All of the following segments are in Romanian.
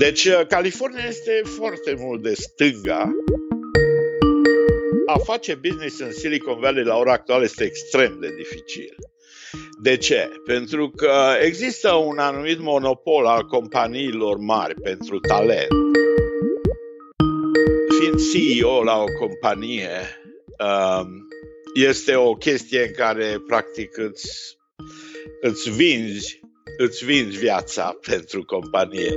Deci, uh, California este foarte mult de stânga. A face business în Silicon Valley la ora actuală este extrem de dificil. De ce? Pentru că există un anumit monopol al companiilor mari pentru talent. Fiind CEO la o companie, um, este o chestie în care practic îți, îți vinzi îți vinzi viața pentru companie.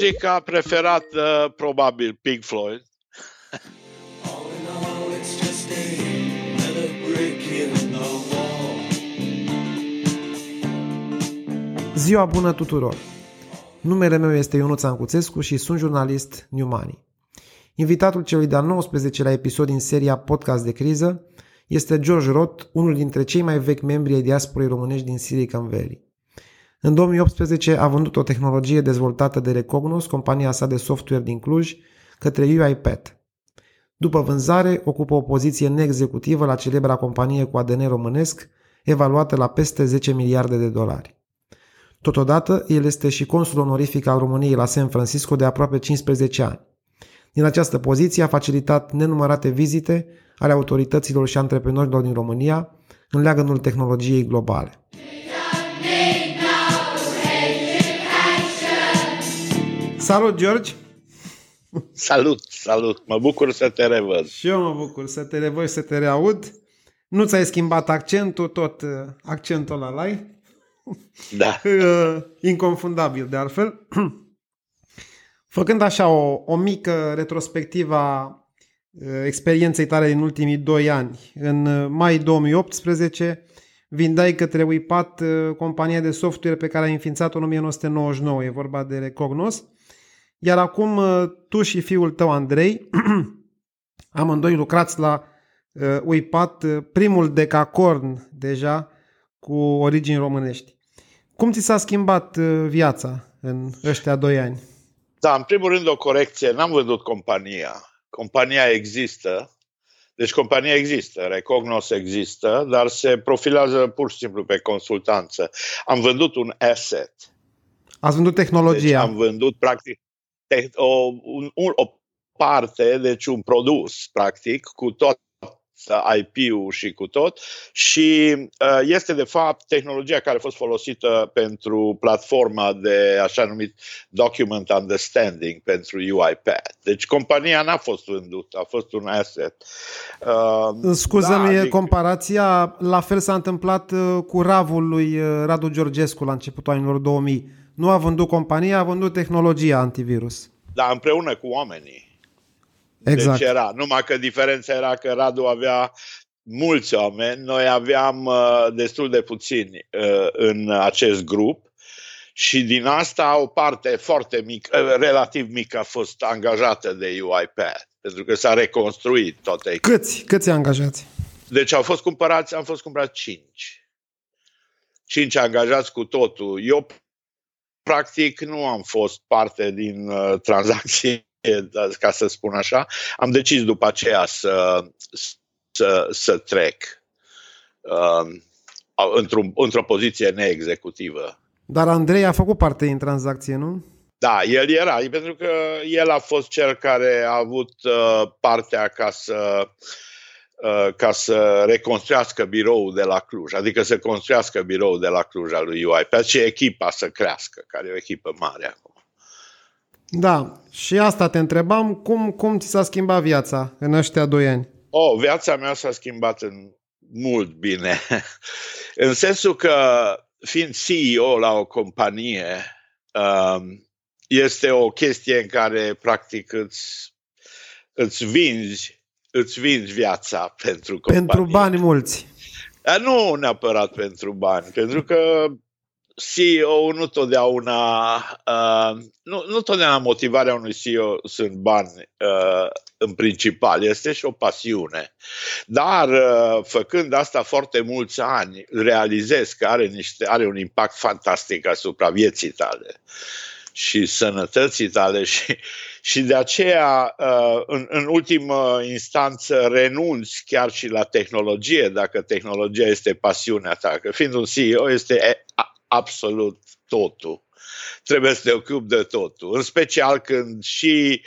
Muzica preferată, probabil, Pink Floyd. Ziua bună tuturor! Numele meu este Ionuț Ancuțescu și sunt jurnalist New Money. Invitatul celui de-al 19-lea episod din seria Podcast de criză este George Roth, unul dintre cei mai vechi membri ai diasporei românești din Silicon Valley. În 2018 a vândut o tehnologie dezvoltată de Recognos, compania sa de software din Cluj, către UiPath. După vânzare, ocupă o poziție neexecutivă la celebra companie cu ADN românesc, evaluată la peste 10 miliarde de dolari. Totodată, el este și consul onorific al României la San Francisco de aproape 15 ani. Din această poziție a facilitat nenumărate vizite ale autorităților și antreprenorilor din România în leagănul tehnologiei globale. Salut, George! Salut, salut! Mă bucur să te revăd. Și eu mă bucur să te revăd și să te reaud. Nu ți-ai schimbat accentul, tot uh, accentul ăla ai. Da. Uh, inconfundabil, de altfel. Făcând așa o, o mică retrospectivă a uh, experienței tale din ultimii doi ani, în uh, mai 2018 vindeai către UiPath uh, compania de software pe care ai înființat-o în 1999, e vorba de Recognos, iar acum tu și fiul tău Andrei, amândoi lucrați la UiPath, primul decacorn deja cu origini românești. Cum ți s-a schimbat viața în ăștia doi ani? Da, în primul rând o corecție. N-am vândut compania. Compania există. Deci compania există, Recognos există, dar se profilează pur și simplu pe consultanță. Am vândut un asset. Ați vândut tehnologia. Deci am vândut practic o, un, o parte, deci un produs, practic, cu tot IP-ul și cu tot și uh, este de fapt tehnologia care a fost folosită pentru platforma de așa numit Document Understanding pentru UiPath. Deci compania n-a fost vândută, a fost un asset. Uh, Scuză-mi da, adică- comparația, la fel s-a întâmplat uh, cu ravul lui Radu Georgescu la începutul anilor 2000. Nu a vândut compania, a vândut tehnologia antivirus. Da, împreună cu oamenii. Exact. Deci era. Numai că diferența era că Radu avea mulți oameni, noi aveam uh, destul de puțini uh, în acest grup și din asta o parte foarte mică, uh, relativ mică a fost angajată de UiPath, pentru că s-a reconstruit toate. Câți? Câți angajați? Deci au fost cumpărați, am fost cumpărați cinci. Cinci angajați cu totul. Eu practic nu am fost parte din uh, tranzacții da, ca să spun așa, am decis după aceea să, să, să trec uh, într-o, într-o poziție neexecutivă. Dar Andrei a făcut parte din tranzacție, nu? Da, el era, pentru că el a fost cel care a avut uh, partea ca să uh, ca să reconstruiască biroul de la Cluj, adică să construiască biroul de la Cluj al lui UiPath și echipa să crească, care e o echipă mare acum. Da, și asta te întrebam, cum, cum ți s-a schimbat viața în ăștia doi ani? Oh, viața mea s-a schimbat în mult bine. în sensul că, fiind CEO la o companie, um, este o chestie în care, practic, îți, îți vinzi îți vinzi viața pentru companie. Pentru bani mulți. Dar nu neapărat pentru bani, pentru că CEO nu totdeauna, uh, nu, nu totdeauna motivarea unui CEO sunt bani uh, în principal, este și o pasiune. Dar uh, făcând asta foarte mulți ani, realizez că are, niște, are un impact fantastic asupra vieții tale și sănătății tale și, și de aceea, uh, în, în ultimă instanță, renunți chiar și la tehnologie, dacă tehnologia este pasiunea ta. Că fiind un CEO, este absolut totul. trebuie să te ocupi de totul. În special când și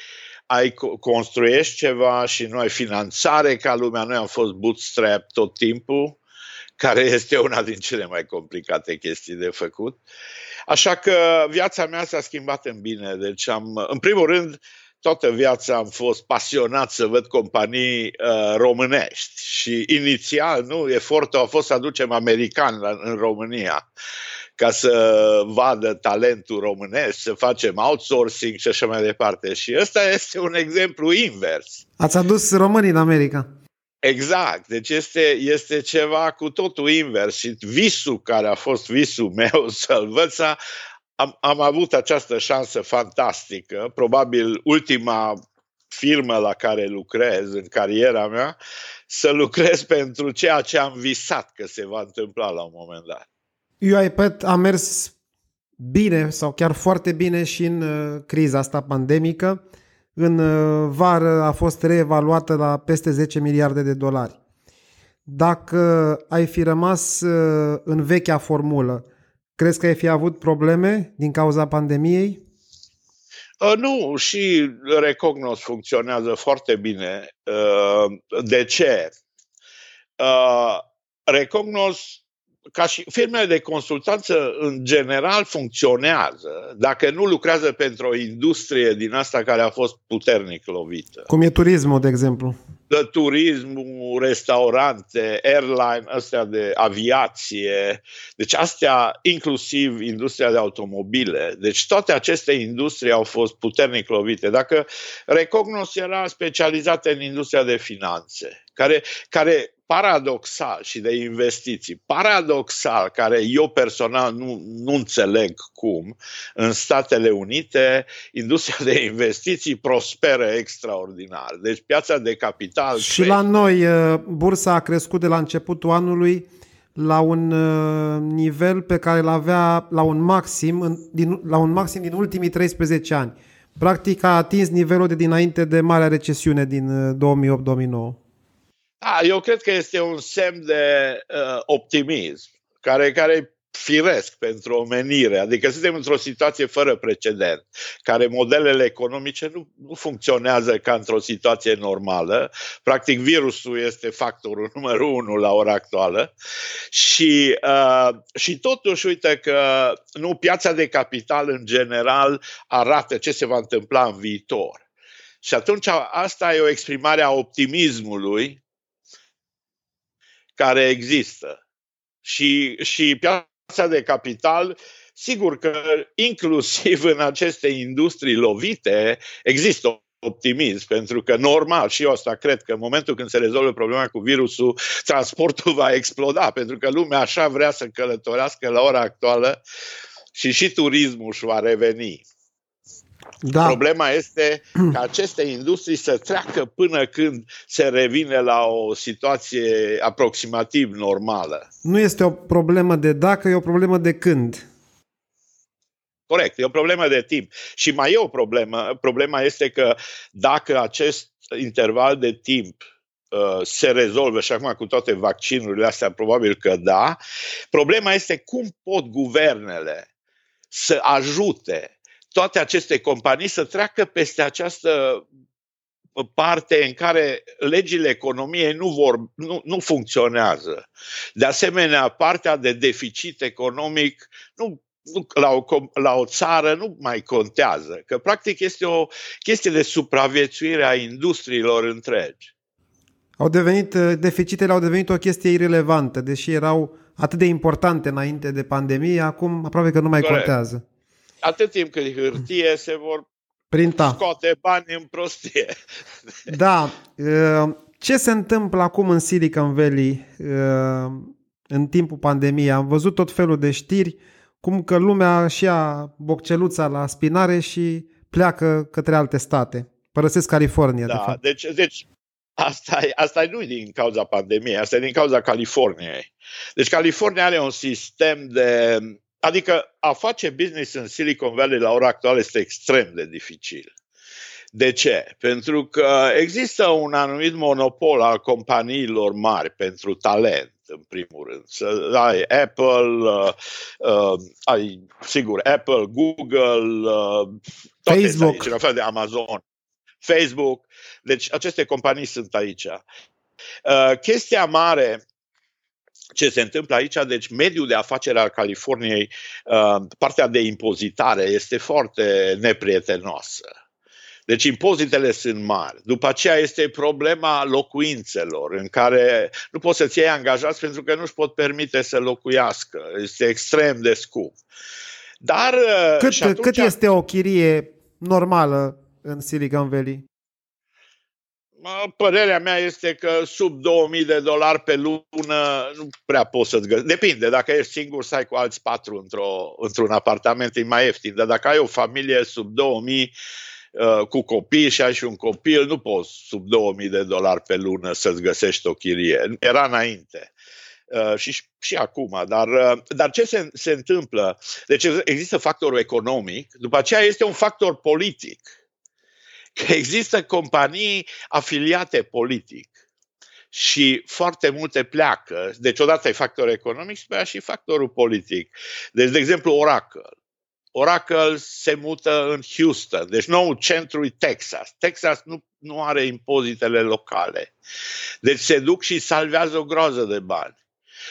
ai construiești ceva și nu ai finanțare ca lumea. Noi am fost bootstrap tot timpul, care este una din cele mai complicate chestii de făcut. Așa că viața mea s-a schimbat în bine. Deci am, în primul rând, toată viața am fost pasionat să văd companii uh, românești și inițial, nu, efortul a fost să aducem americani la, în România ca să vadă talentul românesc, să facem outsourcing și așa mai departe. Și ăsta este un exemplu invers. Ați adus românii în America. Exact. Deci este, este ceva cu totul invers și visul care a fost visul meu să-l văd am, am avut această șansă fantastică, probabil ultima firmă la care lucrez în cariera mea, să lucrez pentru ceea ce am visat că se va întâmpla la un moment dat. UiPath a mers bine sau chiar foarte bine și în uh, criza asta pandemică. În uh, vară a fost reevaluată la peste 10 miliarde de dolari. Dacă ai fi rămas uh, în vechea formulă, crezi că ai fi avut probleme din cauza pandemiei? Uh, nu, și Recognos funcționează foarte bine. Uh, de ce? Uh, Recognos ca și firmele de consultanță în general funcționează dacă nu lucrează pentru o industrie din asta care a fost puternic lovită. Cum e turismul, de exemplu? De turismul, restaurante, airline, astea de aviație, deci astea inclusiv industria de automobile. Deci toate aceste industrie au fost puternic lovite. Dacă Recognos era specializată în industria de finanțe, care, care paradoxal și de investiții, paradoxal, care eu personal nu, nu înțeleg cum, în Statele Unite, industria de investiții prosperă extraordinar. Deci piața de capital... Și crește. la noi, uh, bursa a crescut de la începutul anului la un uh, nivel pe care îl avea la un maxim, din, la un maxim din ultimii 13 ani. Practic a atins nivelul de dinainte de marea recesiune din 2008-2009. Uh, da, eu cred că este un semn de uh, optimism care, care firesc pentru omenire. Adică suntem într-o situație fără precedent, care modelele economice nu, nu funcționează ca într-o situație normală. Practic, virusul este factorul numărul unu la ora actuală și, uh, și totuși, uite că nu piața de capital în general arată ce se va întâmpla în viitor. Și atunci asta e o exprimare a optimismului care există. Și, și piața de capital, sigur că inclusiv în aceste industrii lovite există optimism, pentru că normal, și eu asta cred că în momentul când se rezolvă problema cu virusul, transportul va exploda, pentru că lumea așa vrea să călătorească la ora actuală și și turismul își va reveni. Da. Problema este ca aceste industrii să treacă până când se revine la o situație aproximativ normală. Nu este o problemă de dacă, e o problemă de când. Corect, e o problemă de timp. Și mai e o problemă. Problema este că dacă acest interval de timp uh, se rezolvă și acum cu toate vaccinurile astea, probabil că da. Problema este cum pot guvernele să ajute toate aceste companii să treacă peste această parte în care legile economiei nu, vor, nu, nu funcționează. De asemenea, partea de deficit economic nu, nu, la, o, la o țară nu mai contează, că practic este o chestie de supraviețuire a industriilor întregi. Au devenit, deficitele au devenit o chestie irelevantă, deși erau atât de importante înainte de pandemie, acum aproape că nu mai Corect. contează atât timp cât hârtie se vor Printa. scoate bani în prostie. Da. Uh, ce se întâmplă acum în Silicon Valley uh, în timpul pandemiei? Am văzut tot felul de știri cum că lumea și ia bocceluța la spinare și pleacă către alte state. Părăsesc California, da, de fapt. Deci, deci asta, e, asta e nu din cauza pandemiei, asta e din cauza Californiei. Deci California are un sistem de Adică a face business în Silicon Valley la ora actuală este extrem de dificil. De ce? Pentru că există un anumit monopol al companiilor mari pentru talent. în primul rând. Să ai Apple, uh, uh, ai, sigur, Apple, Google, uh, toate Facebook. aici, în afară de Amazon, Facebook. Deci aceste companii sunt aici. Uh, chestia mare ce se întâmplă aici, deci mediul de afaceri al Californiei, uh, partea de impozitare este foarte neprietenoasă. Deci impozitele sunt mari. După aceea este problema locuințelor, în care nu poți să-ți iei angajați pentru că nu-și pot permite să locuiască. Este extrem de scump. Dar uh, Cât, și atunci, cât este o chirie normală în Silicon Valley? Mă, Părerea mea este că sub 2000 de dolari pe lună nu prea poți să-ți găsești. Depinde, dacă ești singur, să ai cu alți patru într-o, într-un apartament, e mai ieftin. Dar dacă ai o familie sub 2000 uh, cu copii și ai și un copil, nu poți sub 2000 de dolari pe lună să-ți găsești o chirie. Era înainte. Uh, și, și acum, dar, uh, dar ce se, se întâmplă? Deci există factorul economic, după aceea este un factor politic că există companii afiliate politic și foarte multe pleacă. Deci odată e factorul economic și și factorul politic. Deci, de exemplu, Oracle. Oracle se mută în Houston, deci nou centru e Texas. Texas nu, nu are impozitele locale. Deci se duc și salvează o groază de bani.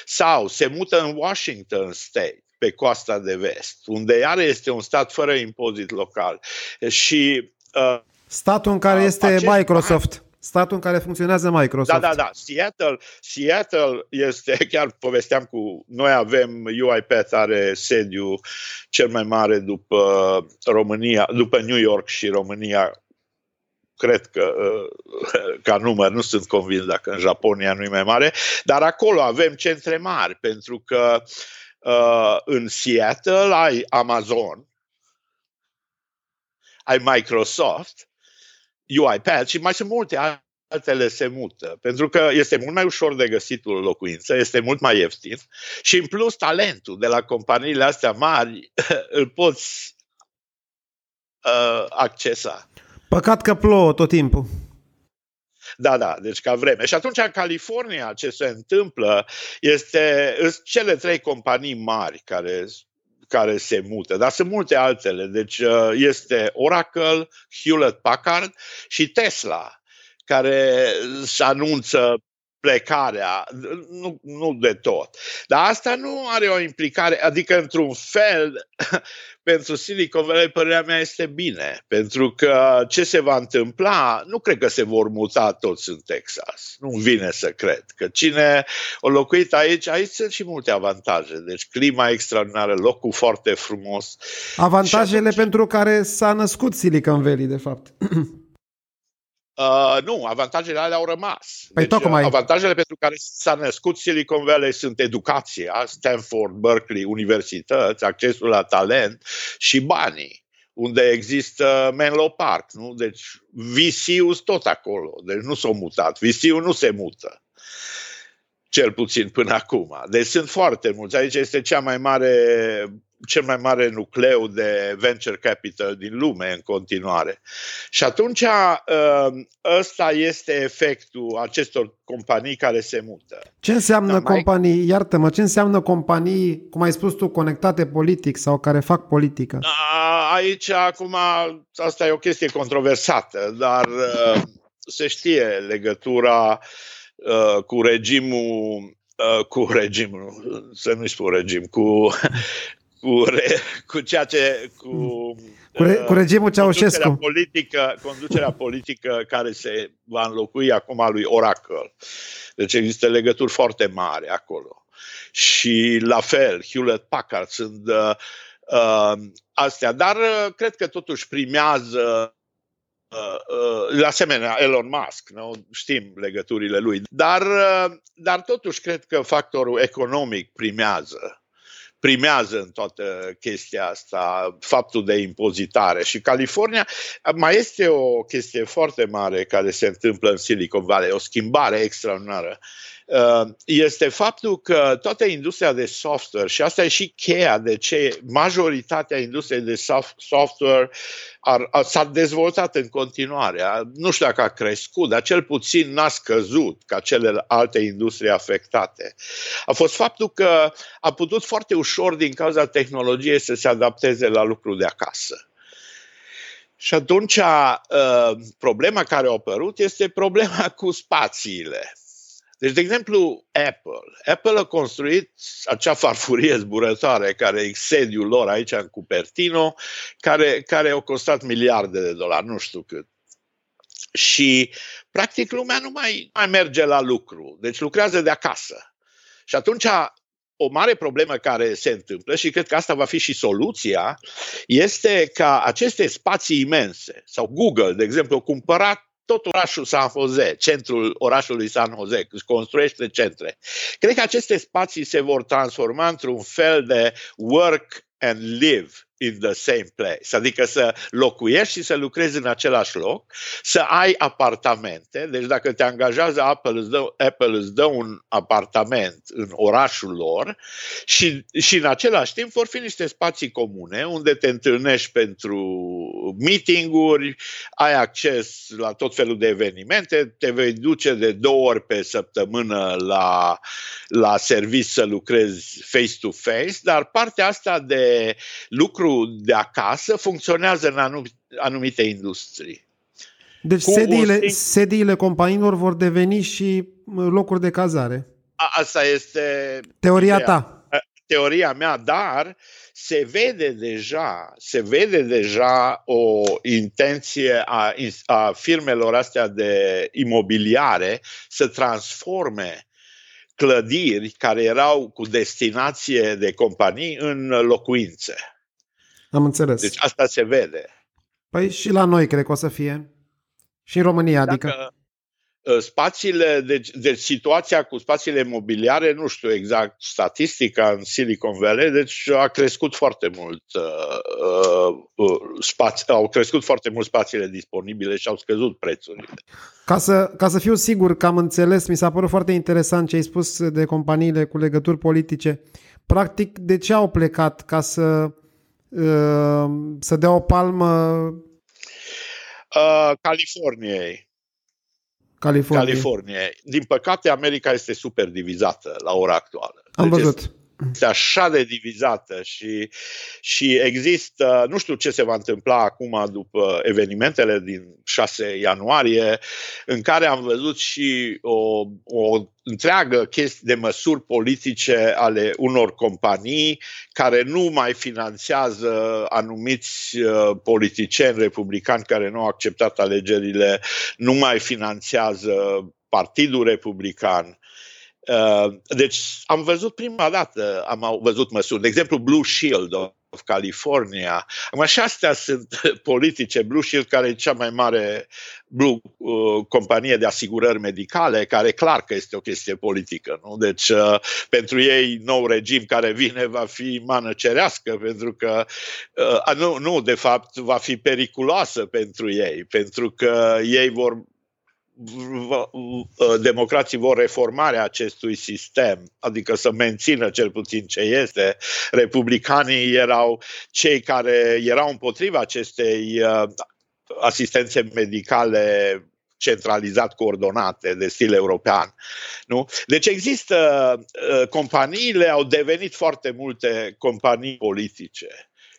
Sau se mută în Washington State pe coasta de vest, unde iară este un stat fără impozit local. Și uh, Statul în care Uh, este acest Microsoft. Statul în care funcționează Microsoft. Da, da, da. Seattle, Seattle este, chiar povesteam cu, noi avem, UiPath are sediu cel mai mare după România, după New York și România, cred că uh, ca număr, nu sunt convins dacă în Japonia nu e mai mare, dar acolo avem centre mari, pentru că uh, în Seattle ai Amazon, ai Microsoft, UiPath și mai sunt multe altele se mută, pentru că este mult mai ușor de găsit o locuință, este mult mai ieftin și în plus talentul de la companiile astea mari îl poți uh, accesa. Păcat că plouă tot timpul. Da, da, deci ca vreme. Și atunci în California ce se întâmplă este sunt cele trei companii mari care care se mută, dar sunt multe altele. Deci uh, este Oracle, Hewlett Packard și Tesla, care își anunță plecarea, nu, nu de tot. Dar asta nu are o implicare, adică într-un fel, pentru Silicon Valley părerea mea este bine, pentru că ce se va întâmpla, nu cred că se vor muta toți în Texas. Nu vine să cred, că cine a locuit aici, aici sunt și multe avantaje. Deci clima extraordinară, locul foarte frumos. Avantajele atunci- pentru care s-a născut Silicon Valley, de fapt. Uh, nu, avantajele alea au rămas. Păi deci, tocmai. uh, Avantajele pentru care s-a născut Silicon Valley sunt educația, Stanford, Berkeley, universități, accesul la talent și banii, unde există Menlo Park. Nu? Deci VC-ul tot acolo, deci nu s-au mutat. VC-ul nu se mută cel puțin până acum. Deci sunt foarte mulți. Aici este cea mai mare, cel mai mare nucleu de venture capital din lume în continuare. Și atunci uh, ăsta este efectul acestor companii care se mută. Ce înseamnă Da, mai- companii, iartă-mă, ce înseamnă companii, cum ai spus tu, conectate politic sau care fac politică? A, Aici, acum, asta e o chestie controversată, dar uh, se știe legătura uh, cu regimul, uh, cu regimul, să nu-i spun regim, cu, cu, re, cu ceea ce, cu, Cu, re- uh, cu regimul conducerea Ceaușescu. politică, conducerea politică care se va înlocui acum a lui Oracle. Deci există legături foarte mari acolo. Și la fel, Hewlett Packard sunt uh, uh, astea. Dar uh, cred că totuși primează uh, uh, la asemenea Elon Musk, nu? știm legăturile lui, dar, uh, dar totuși cred că factorul economic primează primează în toată chestia asta faptul de impozitare. Și California mai este o chestie foarte mare care se întâmplă în Silicon Valley, o schimbare extraordinară. Uh, este faptul că toată industria de software, și asta e și cheia de ce majoritatea industriei de software ar, ar, s-a dezvoltat în continuare. Nu știu dacă a crescut, dar cel puțin n-a scăzut ca celelalte industrie afectate. A fost faptul că a putut foarte ușor din cauza tehnologiei să se adapteze la lucrul de acasă. Și atunci uh, problema care a apărut este problema cu spațiile. Deci, de exemplu, Apple. Apple a construit acea farfurie zburătoare care e sediul lor aici în Cupertino, care, care au costat miliarde de dolari, nu știu cât. Și, practic, lumea nu mai, mai merge la lucru. Deci lucrează de acasă. Și atunci o mare problemă care se întâmplă și cred că asta va fi și soluția, este ca aceste spații imense, sau Google, de exemplu, a cumpărat tot orașul San Jose, centrul orașului San Jose, își construiește centre. Cred că aceste spații se vor transforma într-un fel de work and live in the same place, adică să locuiești și să lucrezi în același loc, să ai apartamente, deci dacă te angajează Apple, îți dă, Apple îți dă un apartament în orașul lor și, și în același timp vor fi niște spații comune unde te întâlnești pentru meeting-uri, ai acces la tot felul de evenimente, te vei duce de două ori pe săptămână la, la serviciu să lucrezi face-to-face, dar partea asta de lucru de acasă funcționează în anumite industrii. Deci sediile, sediile companiilor vor deveni și locuri de cazare. A, asta este teoria ta. Teoria mea, dar se vede deja, se vede deja o intenție a, a firmelor astea de imobiliare să transforme clădiri care erau cu destinație de companii în locuințe. Am înțeles. Deci asta se vede. Păi și la noi cred că o să fie. Și în România, Dacă, adică. Uh, spațiile, deci, deci situația cu spațiile mobiliare, nu știu exact statistica în Silicon Valley, deci a crescut foarte mult uh, uh, spați, au crescut foarte mult spațiile disponibile și au scăzut prețurile. Ca să, ca să fiu sigur că am înțeles, mi s-a părut foarte interesant ce ai spus de companiile cu legături politice. Practic, de ce au plecat? Ca să Ehm, să dea o palmă? Uh, Californiei. California. California. Din păcate, America este super divizată la ora actuală. Am deci văzut. Este, este așa de divizată și, și există, nu știu ce se va întâmpla acum după evenimentele din 6 ianuarie, în care am văzut și o, o întreagă chestie de măsuri politice ale unor companii care nu mai finanțează anumiți uh, politicieni republicani care nu au acceptat alegerile, nu mai finanțează Partidul Republican. Uh, deci am văzut prima dată, am văzut măsuri. De exemplu, Blue Shield of California. Acum și astea sunt politice. Blue Shield, care e cea mai mare Blue, uh, companie de asigurări medicale, care clar că este o chestie politică. Nu? Deci, uh, pentru ei, nou regim care vine va fi mană cerească, pentru că, uh, nu, nu, de fapt, va fi periculoasă pentru ei, pentru că ei vor Uh, democrații vor reformarea acestui sistem, adică să mențină cel puțin ce este. Republicanii erau cei care erau împotriva acestei uh, asistențe medicale centralizat coordonate de stil european. Nu? Deci există, uh, companiile au devenit foarte multe companii politice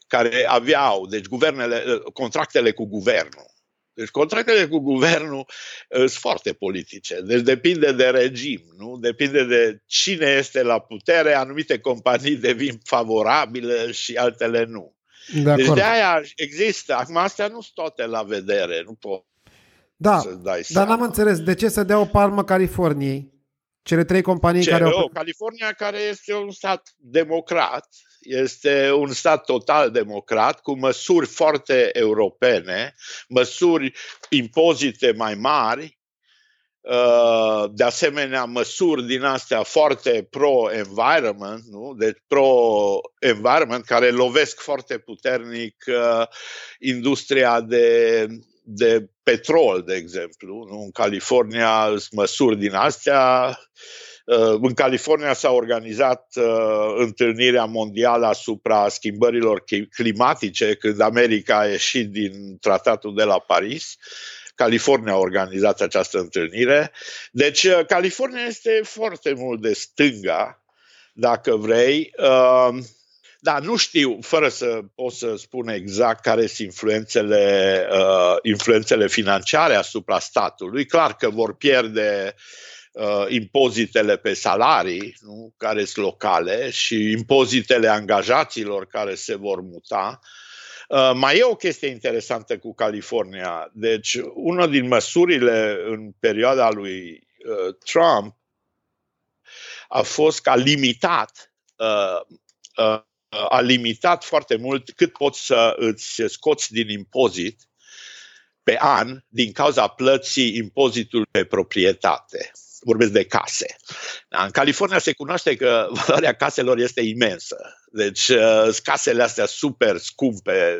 care aveau, deci guvernele, contractele cu guvernul deci contractele cu guvernul uh, sunt foarte politice. Deci depinde de regim, nu? Depinde de cine este la putere. Anumite companii devin favorabile și altele nu. De deci de aia există. Acum astea nu sunt toate la vedere. Nu pot da, dar n-am înțeles. De ce să dea o palmă Californiei? Cele trei companii Ce, care au... California care este un stat democrat este un stat total democrat cu măsuri foarte europene, măsuri impozite mai mari, uh, de asemenea măsuri din astea foarte pro-environment, nu? deci pro-environment, care lovesc foarte puternic uh, industria de, de petrol, de exemplu. Nu? În California sunt măsuri din astea Uh, în California s-a organizat uh, întâlnirea mondială asupra schimbărilor climatice când America a ieșit din tratatul de la Paris. California a organizat această întâlnire. Deci uh, California este foarte mult de stânga, dacă vrei. Da, nu știu, fără să pot să spun exact care sunt influențele, influențele financiare asupra statului. Clar că vor pierde uh, impozitele pe salarii, nu? care sunt locale, și impozitele angajaților care se vor muta. Uh, mai e o chestie interesantă cu California. Deci, una din măsurile în perioada lui uh, Trump a fost că a limitat uh, uh, a limitat foarte mult cât poți să îți scoți din impozit pe an din cauza plății impozitului pe proprietate vorbesc de case. Da, în California se cunoaște că valoarea caselor este imensă. Deci uh, casele astea super scumpe,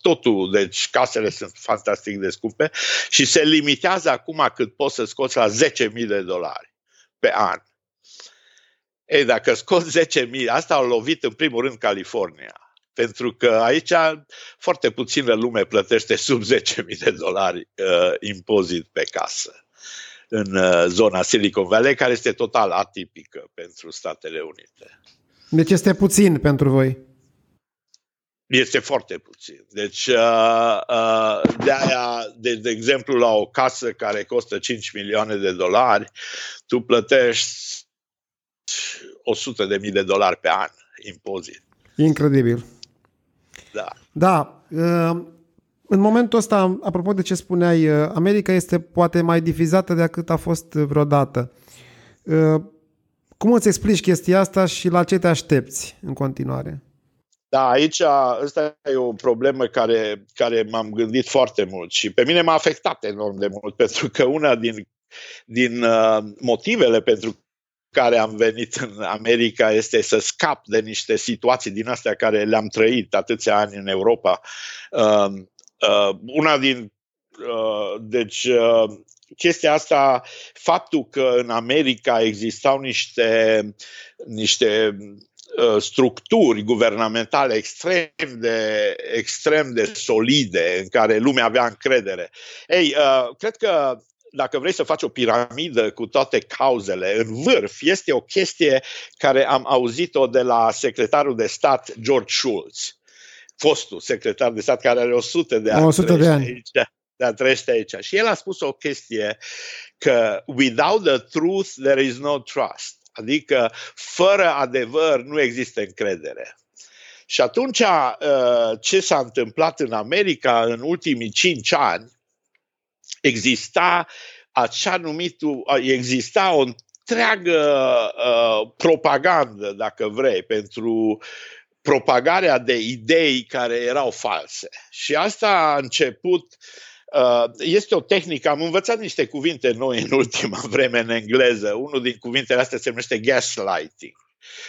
totul, deci casele sunt fantastic de scumpe și se limitează acum cât poți să scoți la 10.000 de dolari pe an. Ei, dacă scoți 10.000, asta au lovit în primul rând California. Pentru că aici foarte puțină lume plătește sub 10.000 de dolari uh, impozit pe casă în uh, zona Silicon Valley, care este total atipică pentru Statele Unite. Deci este puțin pentru voi. Este foarte puțin. Deci, uh, uh, de aia, de, de exemplu, la o casă care costă 5 milioane de dolari, tu plătești 100 de mii de dolari pe an impozit. Incredibil. Da. Da. În momentul ăsta, apropo de ce spuneai, uh, America este poate mai divizată decât a fost vreodată. Uh, cum îți explici chestia asta și la ce te aștepți în continuare? Da, aici asta e o problemă care, care m-am gândit foarte mult și pe mine m-a afectat enorm de mult, pentru că una din, din uh, motivele pentru care am venit în America este să scap de niște situații din astea care le-am trăit atâția ani în Europa. Uh, Uh, una din. Uh, deci, uh, chestia asta, faptul că în America existau niște, niște uh, structuri guvernamentale extrem de, extrem de solide în care lumea avea încredere. Ei, uh, cred că dacă vrei să faci o piramidă cu toate cauzele, în vârf este o chestie care am auzit-o de la secretarul de stat George Shultz fostul secretar de stat care are 100 de ani. 100 de ani. Aici, dar trăiește aici. Și el a spus o chestie că without the truth there is no trust. Adică fără adevăr nu există încredere. Și atunci uh, ce s-a întâmplat în America în ultimii cinci ani, exista așa numitul, exista o întreagă uh, propagandă, dacă vrei, pentru propagarea de idei care erau false. Și asta a început uh, este o tehnică, am învățat niște cuvinte noi în ultima vreme în engleză. Unul din cuvintele astea se numește gaslighting.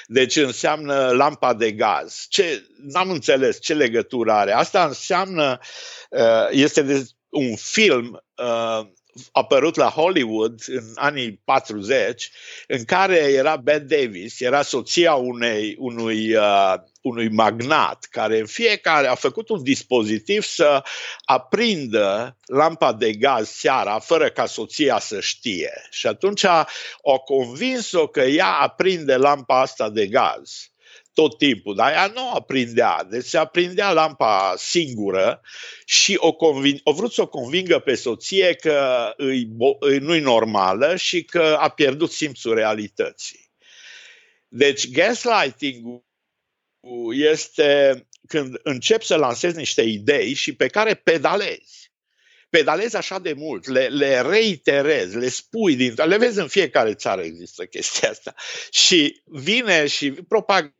Deci înseamnă lampa de gaz. Ce, n-am înțeles ce legătură are. Asta înseamnă, uh, este de un film uh, apărut la Hollywood în anii 40, în care era Bette Davis, era soția unei, unui, uh, unui magnat care în fiecare a făcut un dispozitiv să aprindă lampa de gaz seara fără ca soția să știe. Și atunci a, a convins-o că ea aprinde lampa asta de gaz tot timpul, dar ea nu aprindea, deci se aprindea lampa singură și o, convin, o vrut să o convingă pe soție că îi, îi, nu-i normală și că a pierdut simțul realității. Deci gaslighting este când începi să lansezi niște idei și pe care pedalezi pedalezi așa de mult, le, le reiterezi, le spui, din, le vezi în fiecare țară există chestia asta. Și vine și propaganda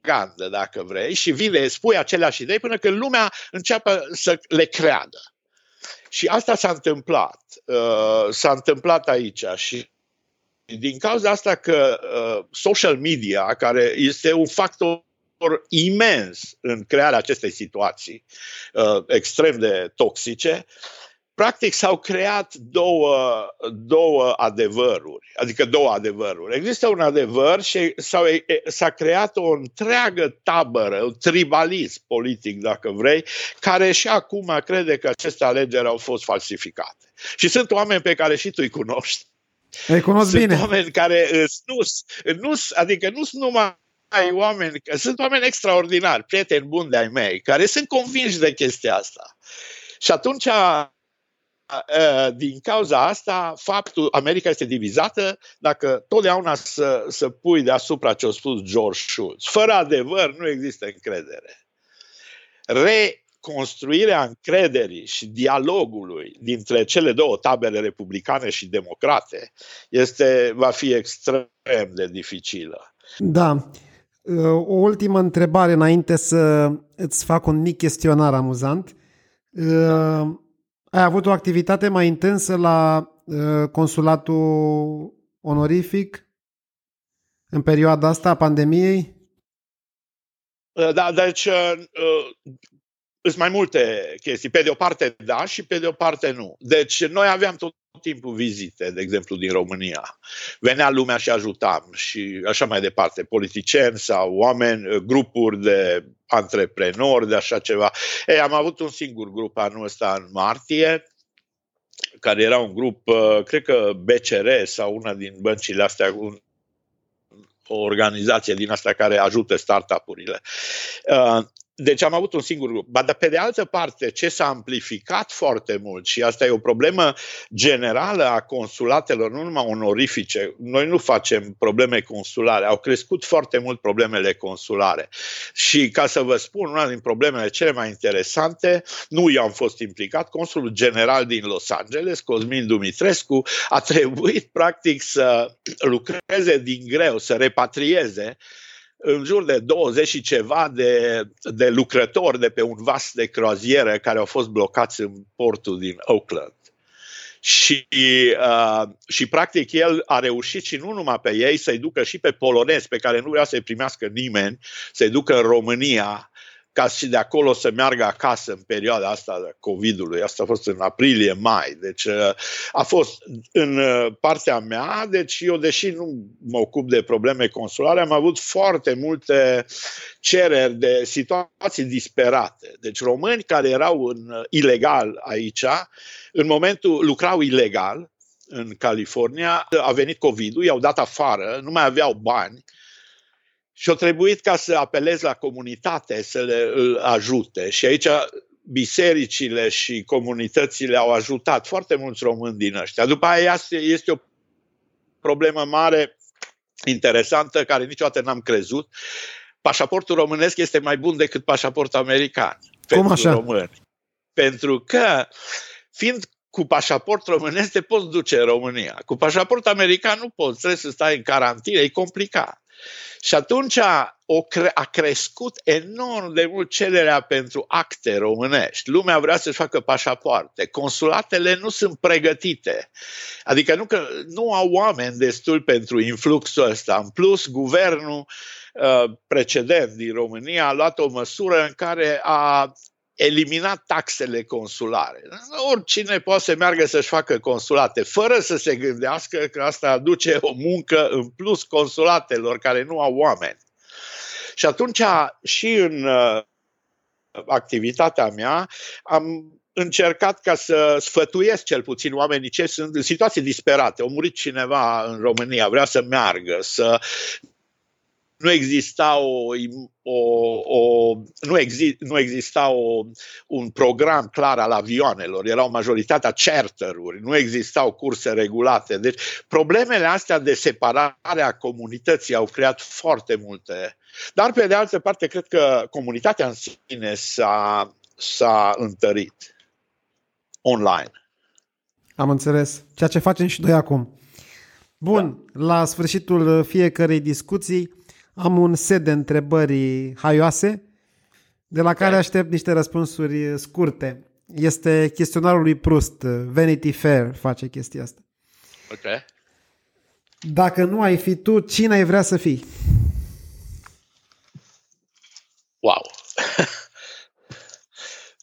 propagandă, dacă vrei, și vine, spui aceleași idei până când lumea începe să le creadă. Și asta s-a întâmplat. Uh, s-a întâmplat aici și din cauza asta că uh, social media, care este un factor imens în crearea acestei situații uh, extrem de toxice, practic s-au creat două, două adevăruri, adică două adevăruri. Există un adevăr și s-au, s-a creat o întreagă tabără, un tribalism politic, dacă vrei, care și acum crede că aceste alegeri au fost falsificate. Și sunt oameni pe care și tu îi cunoști. Îi cunosc sunt bine. oameni care nu, nu, adică nu sunt numai ai oameni, sunt oameni extraordinari, prieteni buni de-ai mei, care sunt convinși de chestia asta. Și atunci din cauza asta, faptul America este divizată dacă totdeauna să, să pui deasupra ce a spus George Schultz. Fără adevăr nu există încredere. Reconstruirea încrederii și dialogului dintre cele două tabere republicane și democrate este, va fi extrem de dificilă. Da. O ultimă întrebare înainte să îți fac un mic chestionar amuzant. Da ai avut o activitate mai intensă la uh, consulatul onorific în perioada asta a pandemiei? Uh, da, deci uh, uh, sunt mai multe chestii. Pe de o parte da și pe de o parte nu. Deci noi aveam tot timpul vizite, de exemplu, din România. Venea lumea și ajutam și așa mai departe, politicieni sau oameni, grupuri de antreprenori, de așa ceva. Ei, am avut un singur grup anul ăsta în martie, care era un grup, uh, cred că BCR sau una din băncile astea, un, o organizație din asta care ajută startup-urile. Uh, deci am avut un singur grup. Dar pe de altă parte, ce s-a amplificat foarte mult și asta e o problemă generală a consulatelor, nu numai onorifice, noi nu facem probleme consulare, au crescut foarte mult problemele consulare. Și ca să vă spun, una din problemele cele mai interesante, nu eu am fost implicat, consulul general din Los Angeles, Cosmin Dumitrescu, a trebuit practic să lucreze din greu, să repatrieze în jur de 20 și ceva de, de lucrători de pe un vas de croazieră care au fost blocați în portul din Oakland. Și, uh, și practic el a reușit și nu numai pe ei, să-i ducă și pe polonezi pe care nu vrea să-i primească nimeni, să-i ducă în România ca și de acolo să meargă acasă în perioada asta de COVID-ului. Asta a fost în aprilie-mai. Deci uh, a fost în uh, partea mea, deci eu, deși nu mă ocup de probleme consulare, am avut foarte multe cereri de situații disperate. Deci români care erau în, uh, ilegal aici, în momentul lucrau ilegal în California, a venit COVID-ul, i-au dat afară, nu mai aveau bani, și au trebuit ca să apelez la comunitate să le ajute. Și aici bisericile și comunitățile au ajutat foarte mulți români din ăștia. După aia este o problemă mare, interesantă, care niciodată n-am crezut. Pașaportul românesc este mai bun decât pașaportul american. Cum pentru așa? români. Pentru că, fiind cu pașaport românesc te poți duce în România. Cu pașaport american nu poți, trebuie să stai în carantină, e complicat. Și atunci o cre- a crescut enorm de mult cererea pentru acte românești. Lumea vrea să-și facă pașapoarte. Consulatele nu sunt pregătite. Adică nu, că, nu au oameni destul pentru influxul ăsta. În plus, guvernul uh, precedent din România a luat o măsură în care a eliminat taxele consulare. Oricine poate să meargă să-și facă consulate, fără să se gândească că asta aduce o muncă în plus consulatelor care nu au oameni. Și atunci, și în uh, activitatea mea, am încercat ca să sfătuiesc cel puțin oamenii ce sunt în situații disperate. A murit cineva în România, vrea să meargă, să nu exista o, o, o nu, exi, nu exista o, un program clar al avioanelor, erau majoritatea charteruri, nu existau curse regulate. Deci problemele astea de separare a comunității au creat foarte multe. Dar pe de altă parte, cred că comunitatea în sine s-a, s-a întărit online. Am înțeles. Ceea ce facem și noi acum. Bun, da. la sfârșitul fiecarei discuții am un set de întrebări haioase, de la care aștept niște răspunsuri scurte. Este chestionarul lui Proust. Vanity Fair face chestia asta. Ok. Dacă nu ai fi tu, cine ai vrea să fii? Wow.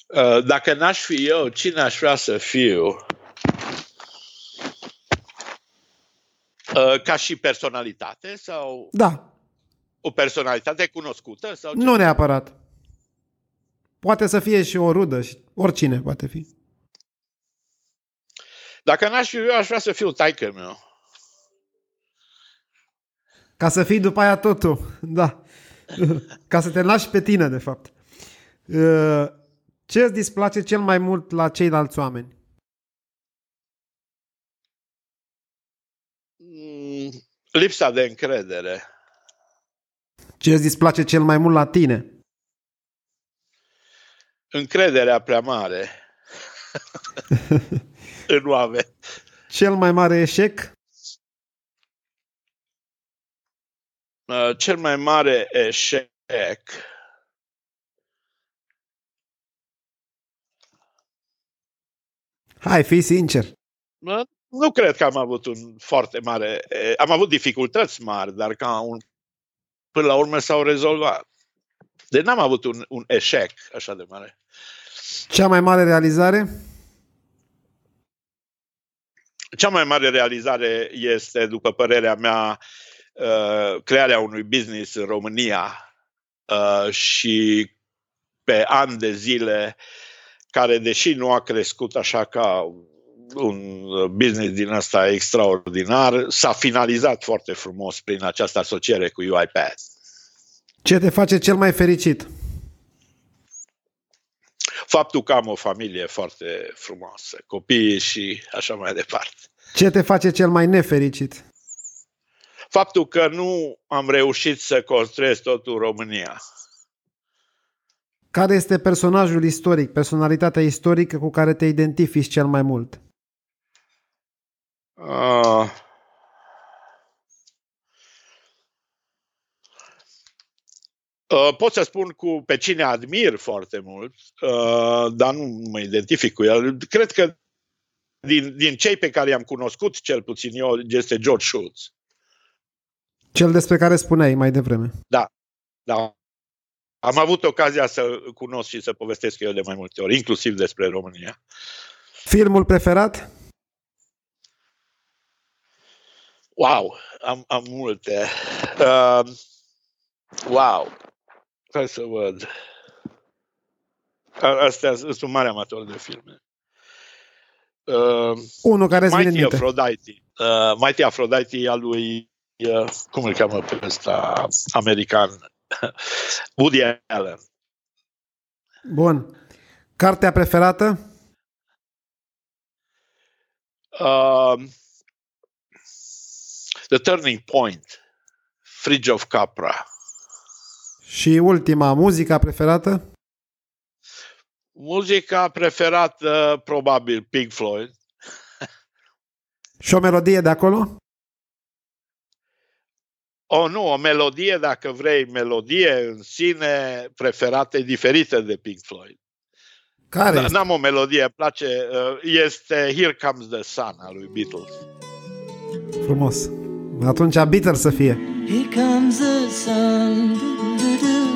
Uh, dacă n-aș fi eu, cine aș vrea să fiu? Uh, ca și personalitate sau Da, o personalitate cunoscută? Sau ce? nu neapărat. Poate să fie și o rudă, și oricine poate fi. Dacă n-aș fi eu, aș vrea să fiu taică meu. Ca să fii după aia totul, da. Ca să te lași pe tine, de fapt. Uh, Ce îți displace cel mai mult la ceilalți oameni? Mm, Lipsa de încredere. Ce îți displace cel mai mult la tine? Încrederea prea mare în oameni. Cel mai mare eșec? Uh, Cel mai mare eșec. Hai, fii sincer. Mă, Nu cred că am avut un foarte mare. eh, Am avut dificultăți mari, dar ca un, până la urmă s-au rezolvat. Deci n-am avut un, un eșec așa de mare. Cea mai mare realizare? Cea mai mare realizare este, după părerea mea, uh, crearea unui business în România uh, și pe ani de zile, care, deși nu a crescut așa ca un business din ăsta extraordinar, s-a finalizat foarte frumos prin această asociere cu UiPath. Ce te face cel mai fericit? Faptul că am o familie foarte frumoasă, copii și așa mai departe. Ce te face cel mai nefericit? Faptul că nu am reușit să construiesc totul în România. Care este personajul istoric, personalitatea istorică cu care te identifici cel mai mult? Uh, uh, pot să spun cu pe cine admir foarte mult, uh, dar nu mă identific cu el. Cred că din, din cei pe care i-am cunoscut, cel puțin eu, este George Schultz. Cel despre care spuneai mai devreme. Da. Am avut ocazia să cunosc și să povestesc eu de mai multe ori, inclusiv despre România. Filmul preferat? Wow, am, am multe. Uh, wow. Hai să văd. A- Astea sunt un mare amator de filme. Uh, Unul care îți vine în Mighty minte. Aphrodite. Uh, Mighty Aphrodite e al lui, uh, cum îl cheamă pe ăsta, american, Woody Allen. Bun. Cartea preferată? Uh, The Turning Point, Fridge of Capra. Și ultima, muzica preferată? Muzica preferată, probabil, Pink Floyd. Și o melodie de acolo? O, nu, o melodie, dacă vrei, melodie în sine preferată, e diferită de Pink Floyd. Care Da, este? N-am o melodie, îmi place, uh, este Here Comes the Sun al lui Beatles. Frumos. Atunci Beatles să fie. Here comes the sun. doo-doo-doo.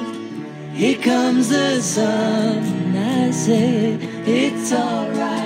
Here comes the sun. I say it's alright.